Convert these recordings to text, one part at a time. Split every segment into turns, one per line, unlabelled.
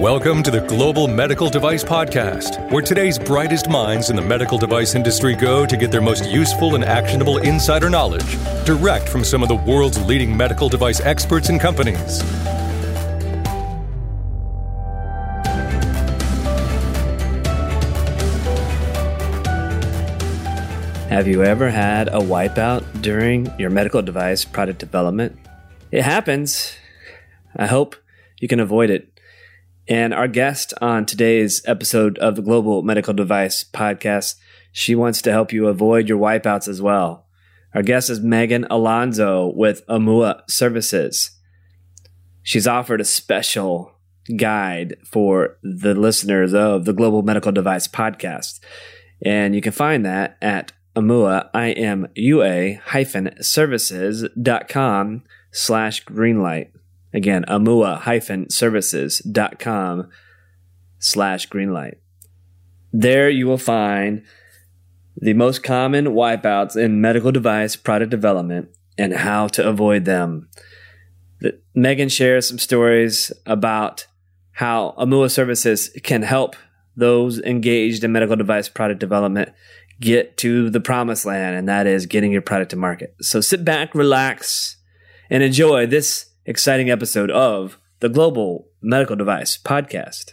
Welcome to the Global Medical Device Podcast, where today's brightest minds in the medical device industry go to get their most useful and actionable insider knowledge direct from some of the world's leading medical device experts and companies.
Have you ever had a wipeout during your medical device product development? It happens. I hope you can avoid it. And our guest on today's episode of the Global Medical Device Podcast, she wants to help you avoid your wipeouts as well. Our guest is Meghan Alonso with Imua Services. She's offered a special guide for the listeners of the Global Medical Device Podcast. And you can find that at Imua, I-M-U-A hyphen services.com slash greenlight. Again, imua hyphen services.com slash greenlight. There you will find the most common wipeouts in medical device product development and how to avoid them. The, Meghan shares some stories about how Imua Services can help those engaged in medical device product development get to the promised land, and that is getting your product to market. So sit back, relax, and enjoy this exciting episode of the Global Medical Device Podcast.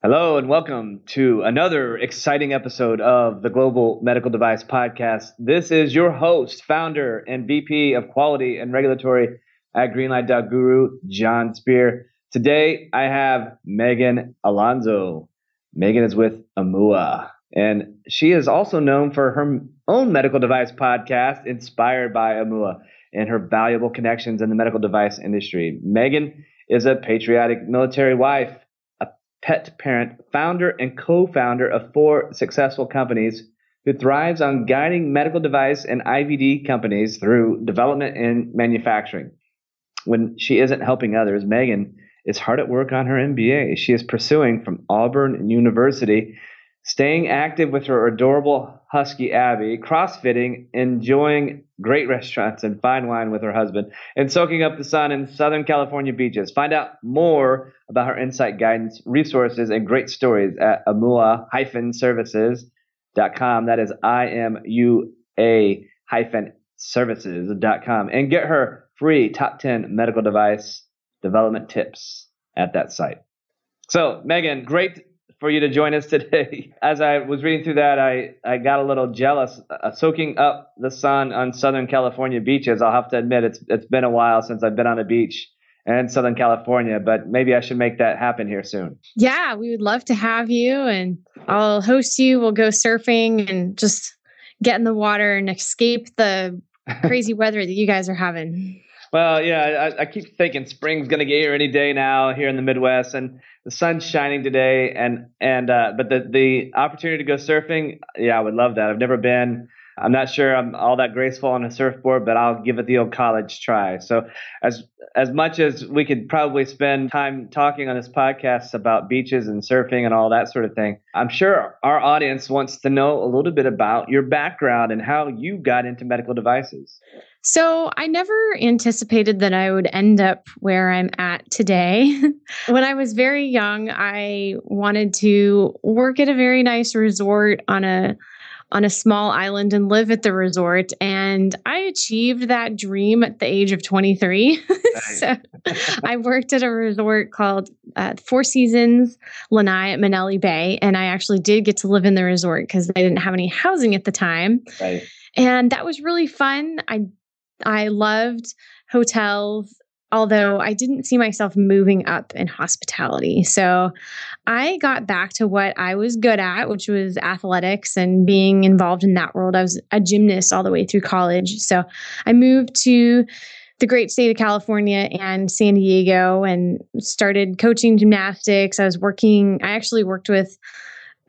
Hello, and welcome to another exciting episode of the Global Medical Device Podcast. This is your host, founder, and VP of Quality and Regulatory at Greenlight Guru, Jon Speer. Today, I have Meghan Alonso. Meghan is with Imua. And she is also known for her own medical device podcast, inspired by Imua and her valuable connections in the medical device industry. Meghan is a patriotic military wife, a pet parent, founder and co founder of four successful companies who thrives on guiding medical device and IVD companies through development and manufacturing. When she isn't helping others, Meghan is hard at work on her MBA. She is pursuing from Auburn University staying active with her adorable husky Abby, crossfitting, enjoying great restaurants and fine wine with her husband, and soaking up the sun in Southern California beaches. Find out more about her insight guidance, resources, and great stories at imua-services.com. That is I-M-U-A hyphen services.com. And get her free top 10 medical device development tips at that site. So, Meghan, great for you to join us today. As I was reading through that, I, I got a little jealous. Uh, soaking up the sun on Southern California beaches. I'll have to admit it's it's been a while since I've been on a beach in Southern California, but maybe I should make that happen here soon.
Yeah, we would love to have you, and I'll host you. We'll go surfing and just get in the water and escape the crazy weather that you guys are having.
Well, yeah, I, I keep thinking spring's to get here any day now here in the Midwest, and the sun's shining today. And and uh, but the the opportunity to go surfing, yeah, I would love that. I've never been. I'm not sure I'm all that graceful on a surfboard, but I'll give it the old college try. So as as much as we could probably spend time talking on this podcast about beaches and surfing and all that sort of thing, I'm sure our audience wants to know a little bit about your background and how you got into medical devices.
So, I never anticipated that I would end up where I'm at today. when I was very young, I wanted to work at a very nice resort on a on a small island and live at the resort. And I achieved that dream at the age of 23. so I worked at a resort called uh, Four Seasons Lanai at Manele Bay. And I actually did get to live in the resort because I didn't have any housing at the time. Right. And that was really fun. I I loved hotels although I didn't see myself moving up in hospitality. So I got back to what I was good at, which was athletics and being involved in that world. I was a gymnast all the way through college. So I moved to the great state of California and San Diego and started coaching gymnastics. I was working, I actually worked with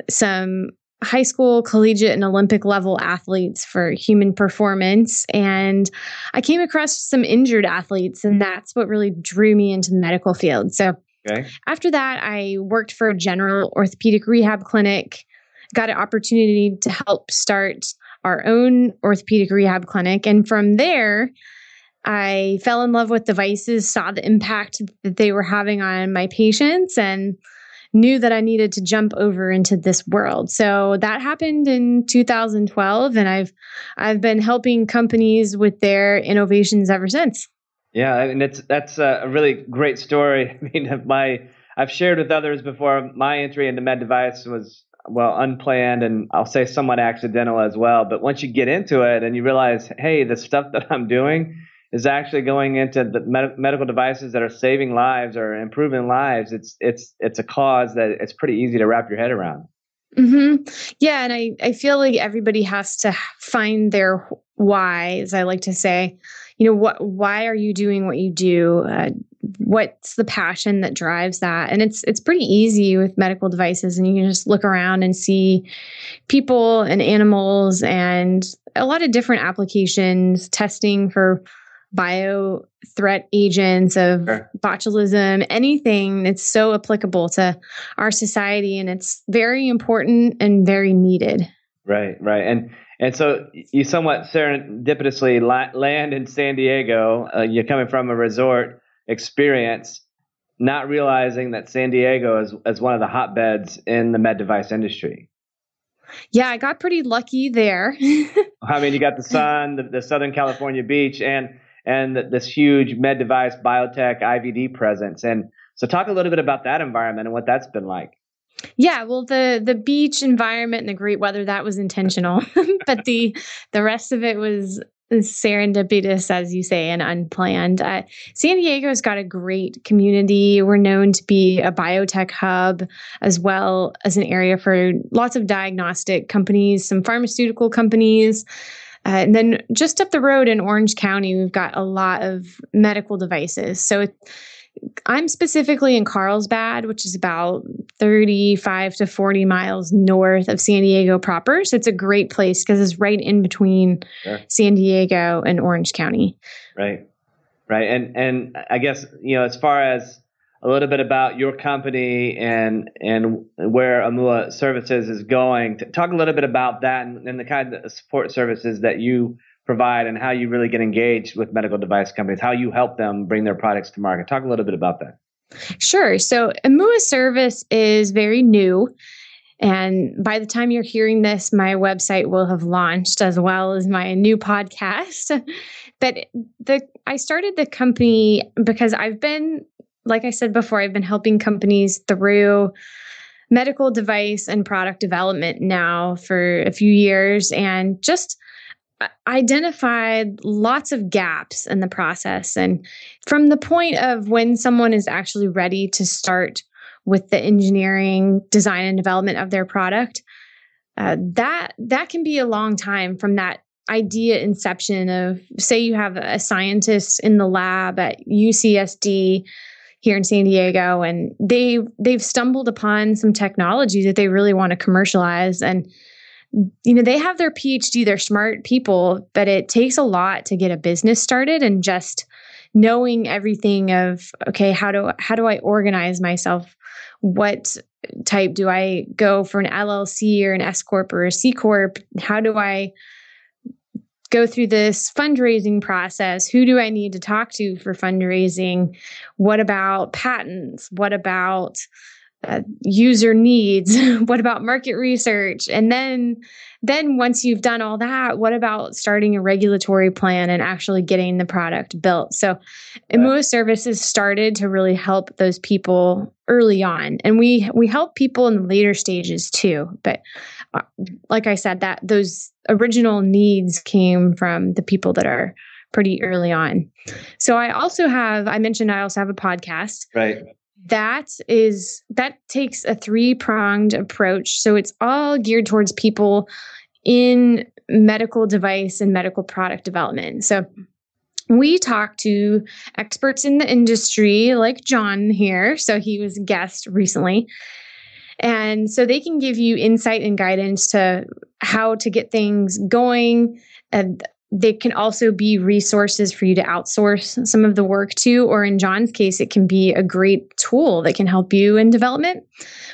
some high school, collegiate, and Olympic level athletes for human performance. And I came across some injured athletes, and that's what really drew me into the medical field. So okay. after that, I worked for a general orthopedic rehab clinic, got an opportunity to help start our own orthopedic rehab clinic. And from there, I fell in love with devices, saw the impact that they were having on my patients, and knew that I needed to jump over into this world. So that happened in 2012 and I've I've been helping companies with their innovations ever since.
Yeah, I mean it's that's a really great story. I mean my I've shared with others before my entry into med device was well unplanned and I'll say somewhat accidental as well, but once you get into it and you realize, hey, the stuff that I'm doing is actually going into the med- medical devices that are saving lives or improving lives, it's it's it's a cause that it's pretty easy to wrap your head around.
Mm-hmm. Yeah, and I I feel like everybody has to find their why, as I like to say. You know what? Why are you doing what you do? Uh, what's the passion that drives that? And it's it's pretty easy with medical devices, and you can just look around and see people and animals and a lot of different applications testing for bio threat agents of sure. botulism, anything that's so applicable to our society. And it's very important and very needed.
Right, right. And and so you somewhat serendipitously land in San Diego. Uh, you're coming from a resort experience, not realizing that San Diego is, is one of the hotbeds in the med device industry.
Yeah, I got pretty lucky there.
I mean, you got the sun, the, the Southern California beach, and and this huge med device biotech IVD presence. And so, talk a little bit about that environment and what that's been like.
Yeah, well, the the beach environment and the great weather that was intentional, but the the rest of it was serendipitous, as you say, and unplanned. Uh, San Diego's got a great community. We're known to be a biotech hub as well as an area for lots of diagnostic companies, some pharmaceutical companies. Uh, and then just up the road in Orange County, we've got a lot of medical devices. So it, I'm specifically in Carlsbad, which is about 35 to 40 miles north of San Diego proper. So it's a great place because it's right in between sure. San Diego and Orange County.
Right. Right. And and I guess, you know, as far as a little bit about your company and and where Imua Services is going. Talk a little bit about that and, and, the kind of support services that you provide and how you really get engaged with medical device companies, how you help them bring their products to market. Talk a little bit about that.
Sure. So Imua Service is very new. And by the time you're hearing this, my website will have launched as well as my new podcast. but the I started the company because I've been like I said before, I've been helping companies through medical device and product development now for a few years and just identified lots of gaps in the process. And from the point of when someone is actually ready to start with the engineering, design, and development of their product, uh, that that can be a long time from that idea inception of say you have a scientist in the lab at UCSD here in San Diego and they they've stumbled upon some technology that they really want to commercialize. And you know they have their PhD they're smart people but it takes a lot to get a business started. And just knowing everything of okay how do how do I organize myself? What type do I go for an LLC or an S corp or a C corp? How do I go through this fundraising process. Who do I need to talk to for fundraising? What about patents? What about uh, user needs? what about market research? And then then once you've done all that, what about starting a regulatory plan and actually getting the product built? So Imua Services started to really help those people early on. And we we help people in the later stages too. But uh, like I said, that those original needs came from the people that are pretty early on. So I also have I mentioned I also have a podcast.
Right
that is that takes a three pronged approach. So it's all geared towards people in medical device and medical product development. So we talk to experts in the industry like john here. So he was guest recently. And so they can give you insight and guidance to how to get things going and they can also be resources for you to outsource some of the work to, or in Jon's case, it can be a great tool that can help you in development.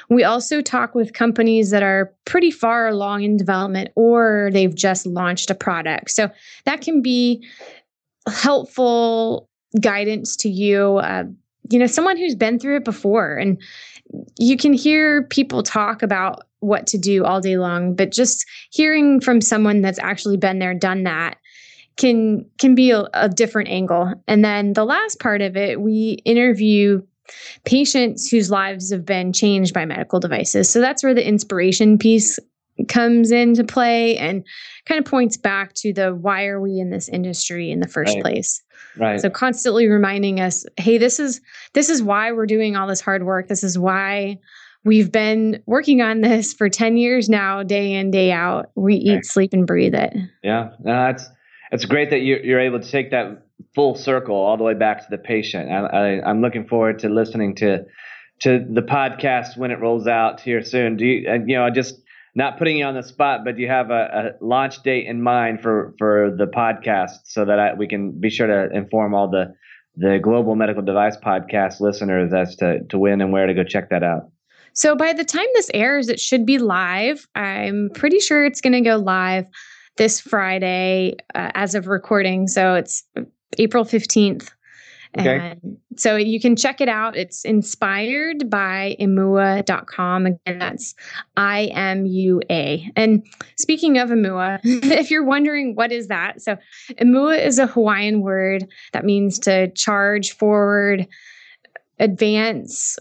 We also talk with companies that are pretty far along in development or they've just launched a product. So that can be helpful guidance to you. Uh, you know, someone who's been through it before. And you can hear people talk about what to do all day long, but just hearing from someone that's actually been there, done that can can be a, a different angle. And then the last part of it, we interview patients whose lives have been changed by medical devices. So that's where the inspiration piece comes into play and kind of points back to the why are we in this industry in the first
Right.
place.
Right.
So constantly reminding us, hey, this is this is why we're doing all this hard work. This is why we've been working on this for 10 years now, day in, day out. We eat, sleep, and breathe it.
Yeah, no, that's it's great that you're, you're able to take that full circle all the way back to the patient. I, I, I'm looking forward to listening to to the podcast when it rolls out here soon. Do you, and, you know, just not putting you on the spot, but do you have a, a launch date in mind for for the podcast so that I, we can be sure to inform all the the global medical device podcast listeners as to to when and where to go check that out.
So by the time this airs, it should be live. I'm pretty sure it's going to go live this Friday uh, as of recording. So it's April 15th.
Okay.
And so you can check it out. It's inspired by imua.com. Again, that's I M U A. And speaking of Imua, if you're wondering what is that, so Imua is a Hawaiian word that means to charge forward, advance,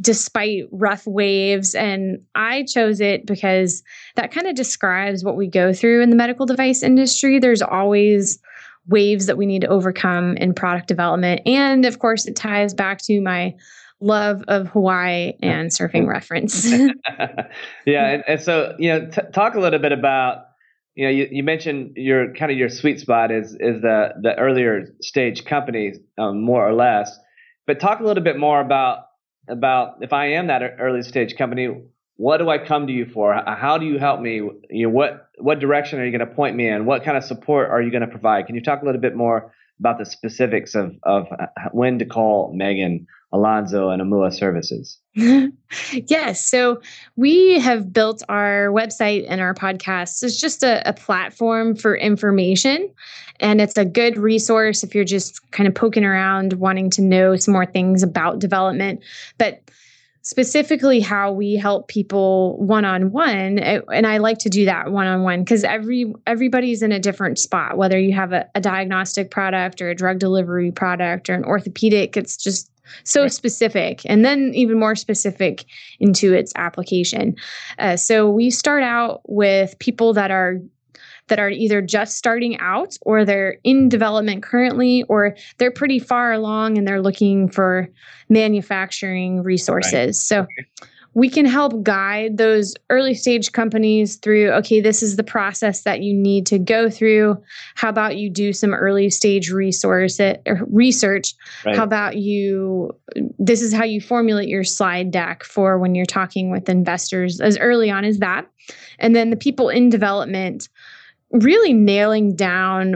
despite rough waves. And I chose it because that kind of describes what we go through in the medical device industry. There's always waves that we need to overcome in product development. And of course, it ties back to my love of Hawaii and surfing reference.
yeah, and, and so you know, t- talk a little bit about you know you, you mentioned your kind of your sweet spot is is the the earlier stage companies um, more or less, but talk a little bit more about about if I am that early stage company, what do I come to you for? How do you help me? You know, what what direction are you going to point me in? What kind of support are you going to provide? Can you talk a little bit more about the specifics of of uh, when to call Meghan, Alonso, and Imua Services?
yes. So we have built our website and our podcast. It's just a, a platform for information. And it's a good resource if you're just kind of poking around, wanting to know some more things about development. But specifically how we help people one on one and i like to do that one on one because every everybody's in a different spot whether you have a, a diagnostic product or a drug delivery product or an orthopedic it's just so
Right.
specific and then even more specific into its application uh, so we start out with people that are that are either just starting out or they're in development currently or they're pretty far along and they're looking for manufacturing resources. So we can help guide those early stage companies through okay this is the process that you need to go through. How about you do some early stage resource or research?
Right.
how about you this is how you formulate your slide deck for when you're talking with investors as early on as that. And then the people in development really nailing down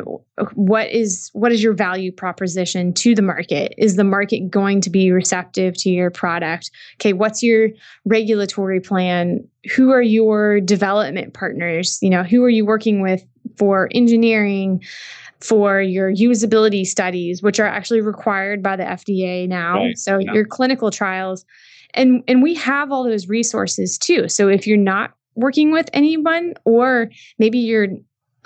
what is what is your value proposition to the market? Is the market going to be receptive to your product? Okay what's your regulatory plan? Who are your development partners? You know who are you working with for engineering for your usability studies which are actually required by the FDA now.
Right,
so
yeah.
your clinical trials. And and we have all those resources too. So if you're not working with anyone or maybe you're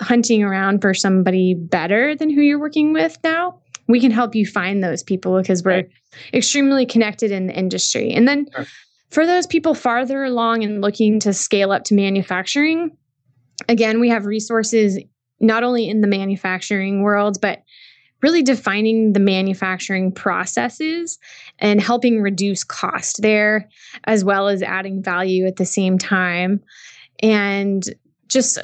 hunting around for somebody better than who you're working with now we can help you find those people because we're
Right.
extremely connected in the industry and then
Sure.
for those people farther along and looking to scale up to manufacturing again we have resources not only in the manufacturing world but really defining the manufacturing processes and helping reduce cost there as well as adding value at the same time and just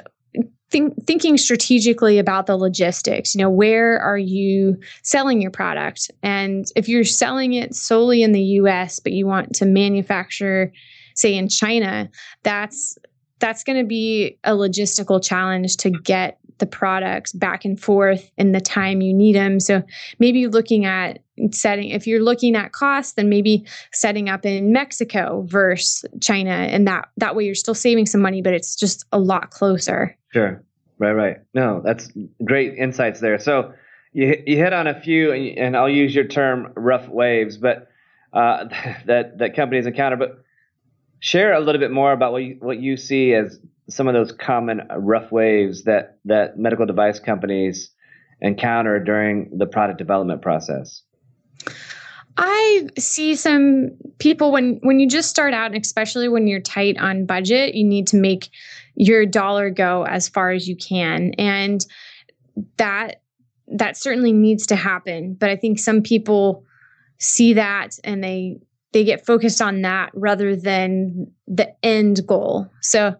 think, thinking strategically about the logistics you know where are you selling your product? And if you're selling it solely in the US but you want to manufacture say in China that's that's going to be a logistical challenge to get the products back and forth in the time you need them so maybe looking at setting if you're looking at cost then maybe setting up in Mexico versus China and that that way you're still saving some money but it's just a lot closer
Sure. Right, right. No, that's great insights there. So, you you hit on a few, and I'll use your term rough waves, but uh, that that companies encounter. But share a little bit more about what you, what you see as some of those common rough waves that that medical device companies encounter during the product development process.
I see some people when when you just start out, and especially when you're tight on budget, you need to make your dollar go as far as you can, and that that certainly needs to happen. But I think some people see that and they they get focused on that rather than the end goal. So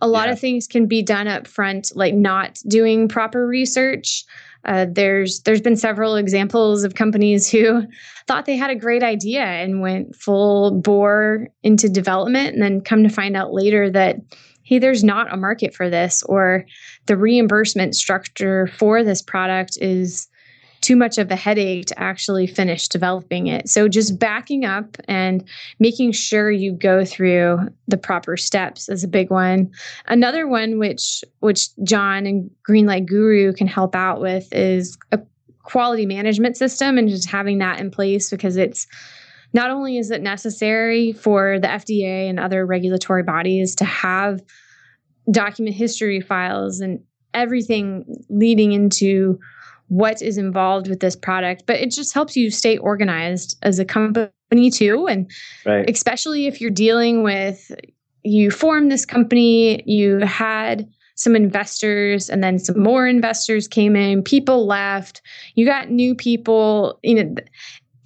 a lot yeah. of things can be done up front, like not doing proper research uh, there's there's been several examples of companies who thought they had a great idea and went full bore into development, and then come to find out later that hey, there's not a market for this, or the reimbursement structure for this product is too much of a headache to actually finish developing it. So just backing up and making sure you go through the proper steps is a big one. Another one which which Jon and Greenlight Guru can help out with is a quality management system and just having that in place because it's not only is it necessary for the FDA and other regulatory bodies to have document history files and everything leading into what is involved with this product, but it just helps you stay organized as a company too. And right. especially if you're dealing with, you formed this company, you had some investors and then some more investors came in, people left, you got new people, you know,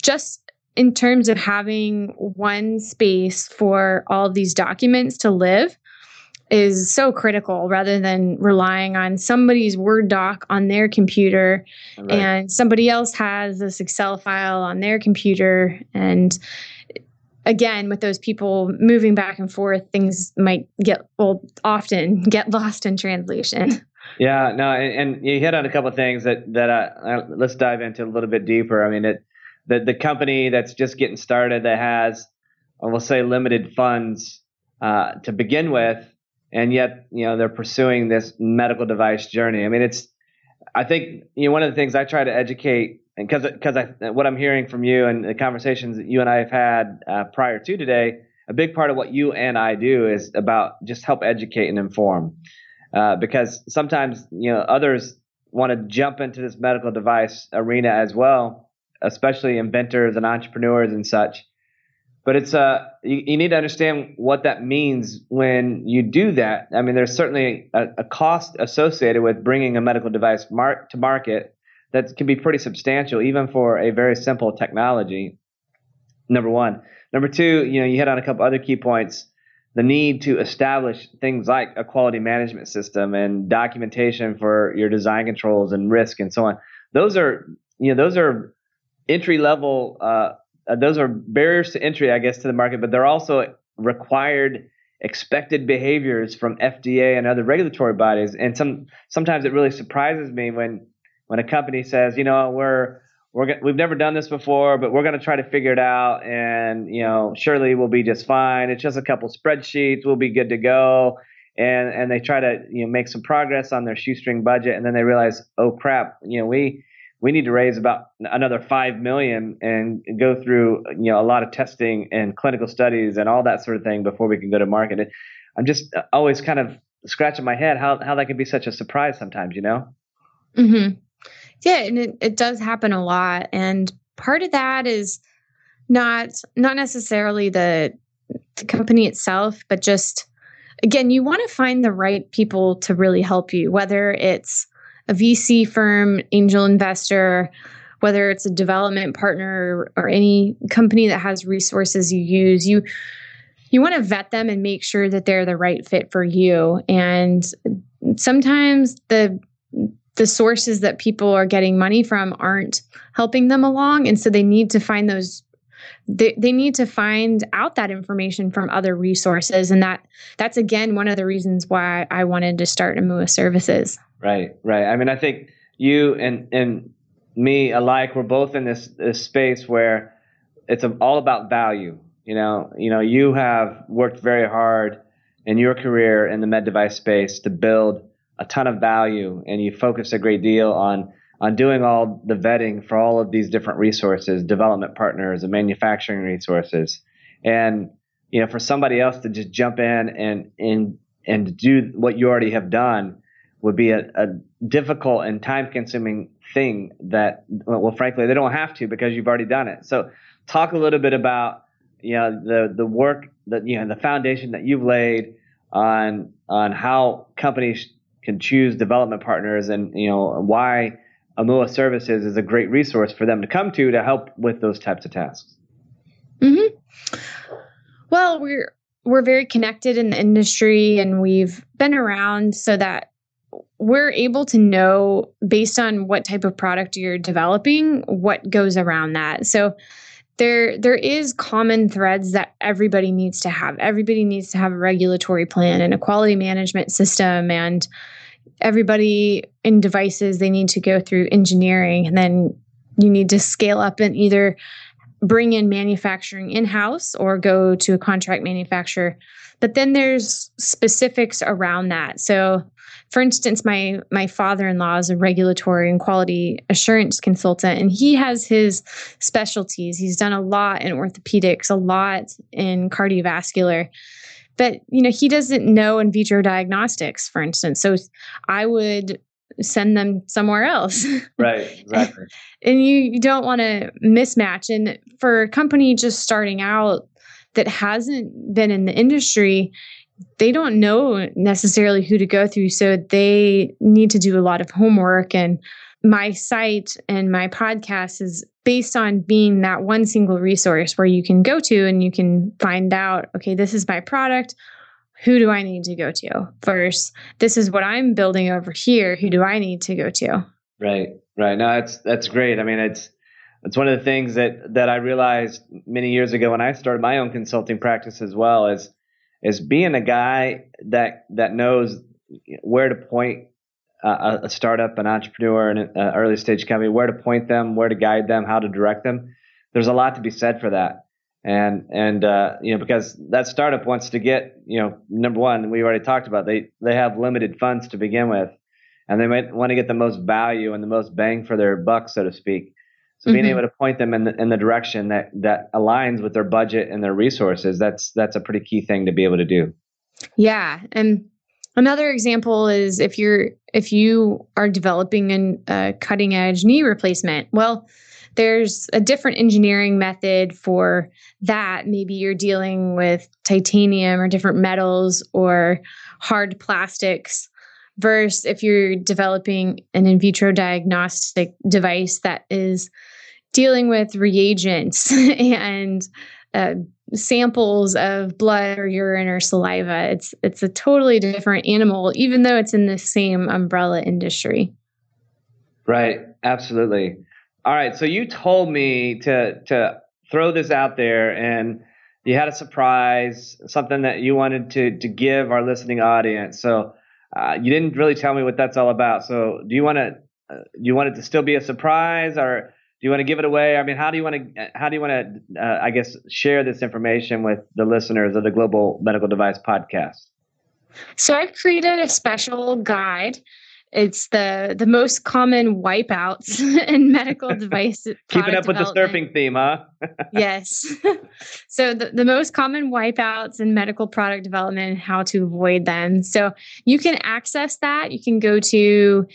just in terms of having one space for all these documents to live is so critical rather than relying on somebody's Word doc on their computer right. and somebody else has this Excel file on their computer. And again, with those people moving back and forth, things might get, well, often get lost in translation.
Yeah, no, and, and you hit on a couple of things that that I, let's dive into a little bit deeper. I mean, it the the company that's just getting started that has, we'll say, limited funds uh, to begin with, and yet you know they're pursuing this medical device journey. I mean, it's I think you know one of the things I try to educate and because because I what I'm hearing from you and the conversations that you and I have had uh, prior to today, a big part of what you and I do is about just help educate and inform. Uh, because sometimes you know others want to jump into this medical device arena as well, especially inventors and entrepreneurs and such. But it's uh you, you, need to understand what that means when you do that. I mean, there's certainly a, a cost associated with bringing a medical device mar- to market that can be pretty substantial, even for a very simple technology. Number one. Number two, you know, you hit on a couple other key points. The need to establish things like a quality management system and documentation for your design controls and risk and so on. Those are, you know, those are entry level uh, uh, those are barriers to entry, I guess, to the market, but they're also required expected behaviors from FDA and other regulatory bodies. And some sometimes it really surprises me when when a company says, you know, we're we're we've never done this before, but we're going to try to figure it out, and you know, surely we'll be just fine. It's just a couple spreadsheets, we'll be good to go. And and they try to you know make some progress on their shoestring budget, and then they realize, oh crap, you know, we we need to raise about another five million and go through you know a lot of testing and clinical studies and all that sort of thing before we can go to market. I'm just always kind of scratching my head how how that can be such a surprise sometimes, you know.
Mm-hmm. Yeah, and it, it does happen a lot, and part of that is not not necessarily the, the company itself, but just again, you want to find the right people to really help you, whether it's a VC firm, angel investor, whether it's a development partner or any company that has resources you use, you you want to vet them and make sure that they're the right fit for you. And sometimes the the sources that people are getting money from aren't helping them along. And so they need to find those they, they need to find out that information from other resources. And that that's again one of the reasons why i wanted to start imua services
Right, right. I mean, I think you and and me alike, we're both in this, this space where it's all about value. You know, you know, you have worked very hard in your career in the med device space to build a ton of value, and you focus a great deal on on doing all the vetting for all of these different resources, development partners and manufacturing resources. And, you know, for somebody else to just jump in and, and, and do what you already have done would be a, a difficult and time consuming thing that, well, frankly, they don't have to because you've already done it. So talk a little bit about, you know, the, the work that, you know, the foundation that you've laid on, on how companies can choose development partners and, you know, why Imua Services is a great resource for them to come to to help with those types of tasks.
Mm-hmm. Well, we're we're very connected in the industry, and we've been around so that we're able to know based on what type of product you're developing what goes around that. So there there is common threads that everybody needs to have. Everybody needs to have a regulatory plan and a quality management system and everybody in devices they need to go through engineering and then you need to scale up and either bring in manufacturing in-house or go to a contract manufacturer but then there's specifics around that so for instance my my father-in-law is a regulatory and quality assurance consultant and he has his specialties. He's done a lot in orthopedics a lot in cardiovascular but you know he doesn't know in vitro diagnostics for instance. So i would send them somewhere else.
Right exactly.
And you, you don't want to mismatch. And for a company just starting out that hasn't been in the industry they don't know necessarily who to go through so they need to do a lot of homework and my site and my podcast is based on being that one single resource where you can go to and you can find out, okay, this is my product. Who do I need to go to first? This is what I'm building over here. Who do I need to go to?
Right, right. No, that's that's great. I mean, it's it's one of the things that that I realized many years ago when I started my own consulting practice as well is is being a guy that that knows where to point uh, a startup, an entrepreneur, an early stage company, where to point them, where to guide them, how to direct them. There's a lot to be said for that. And, and, uh, you know, because that startup wants to get, you know, number one, we already talked about, they, they have limited funds to begin with, and they might want to get the most value and the most bang for their buck, so to speak. So mm-hmm. being able to point them in the, in the direction that, that aligns with their budget and their resources, that's, that's a pretty key thing to be able to do.
Yeah. And Another example is if you're if you are developing an, a cutting edge knee replacement. Well, there's a different engineering method for that. Maybe you're dealing with titanium or different metals or hard plastics versus if you're developing an in vitro diagnostic device that is dealing with reagents and uh, samples of blood or urine or saliva. It's it's a totally different animal, even though it's in the same umbrella industry.
Right. Absolutely. All right. So you told me to to throw this out there, and you had a surprise, something that you wanted to to give our listening audience. So uh, you didn't really tell me what that's all about. So do you want to uh, do you want it to still be a surprise, or do you want to give it away? I mean, how do you want to how do you want to uh, I guess share this information with the listeners of the Global Medical Device Podcast?
So I've created a special guide. It's the the most common wipeouts in medical device.
Keeping up with the surfing theme, huh?
yes. so the, the most common wipeouts in medical product development and how to avoid them. So you can access that. You can go to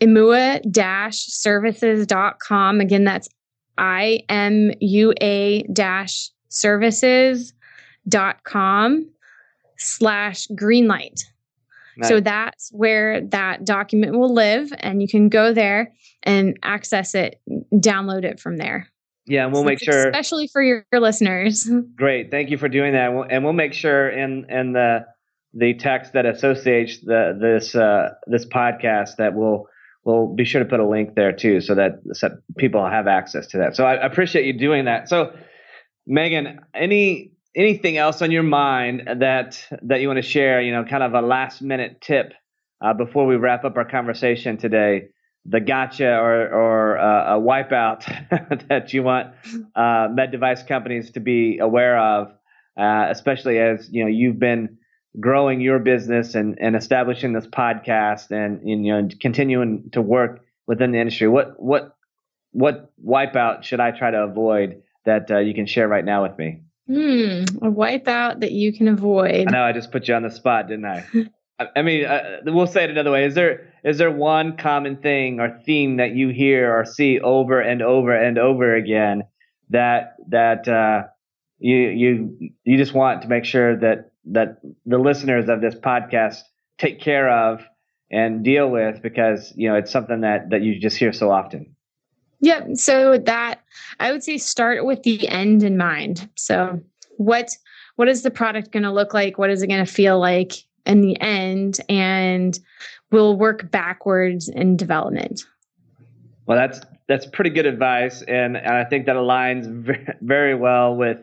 imua-services.com. Again, that's I-M-U-A-services.com slash greenlight. Nice. So that's where that document will live, and you can go there and access it, download it from there.
Yeah, and we'll so make sure,
especially for your, your, listeners.
Great, thank you for doing that, and we'll make sure in in the the text that associates the this uh, this podcast that will we'll be sure to put a link there too so that, so people have access to that. So I appreciate you doing that. So Meghan, any anything else on your mind that that you want to share? You know, kind of a last minute tip uh, before we wrap up our conversation today. The gotcha or or uh, a wipeout that you want uh, med device companies to be aware of, uh, especially as you know you've been growing your business and, and establishing this podcast and, and you know continuing to work within the industry. What what what wipeout should I try to avoid that uh, you can share right now with me?
Hmm, a wipeout that you can avoid.
I know I just put you on the spot, didn't I? I mean, uh, we'll say it another way. Is there is there one common thing or theme that you hear or see over and over and over again that that uh, you you you just want to make sure that that the listeners of this podcast take care of and deal with because you know it's something that that you just hear so often.
Yep. So that I would say start with the end in mind. So what what is the product going to look like? What is it going to feel like in the end? And we'll work backwards in development.
Well, that's that's pretty good advice, and, and I think that aligns very well with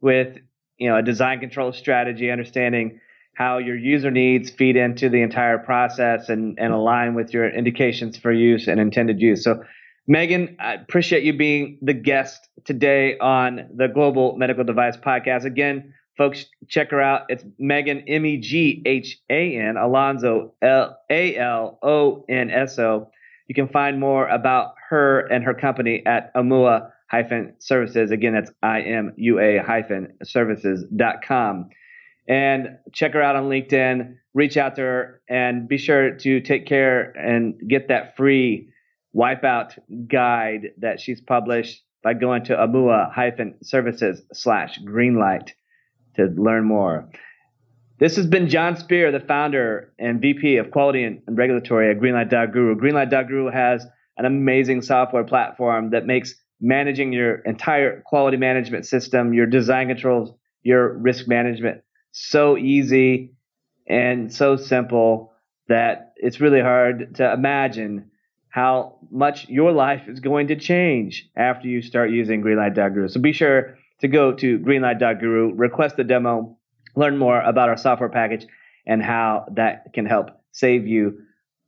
with you know a design control strategy, understanding how your user needs feed into the entire process and, and align with your indications for use and intended use. So, Meghan, I appreciate you being the guest today on the Global Medical Device Podcast. Again, folks, check her out. It's Meghan, M E G H A N, Alonso, L A L O N S O. You can find more about her and her company at Imua hyphen services. Again, that's I-M-U-A hyphen services.com. And check her out on LinkedIn, reach out to her, and be sure to take care and get that free wipeout guide that she's published by going to Imua hyphen services slash greenlight to learn more. This has been Jon Speer, the founder and VP of Quality and Regulatory at Greenlight.guru. Greenlight.guru has an amazing software platform that makes managing your entire quality management system, your design controls, your risk management so easy and so simple that it's really hard to imagine how much your life is going to change after you start using Greenlight.guru. So be sure to go to Greenlight.guru, request a demo, learn more about our software package and how that can help save you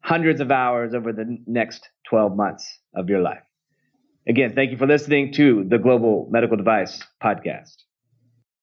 hundreds of hours over the next 12 months of your life. Again, thank you for listening to the Global Medical Device Podcast.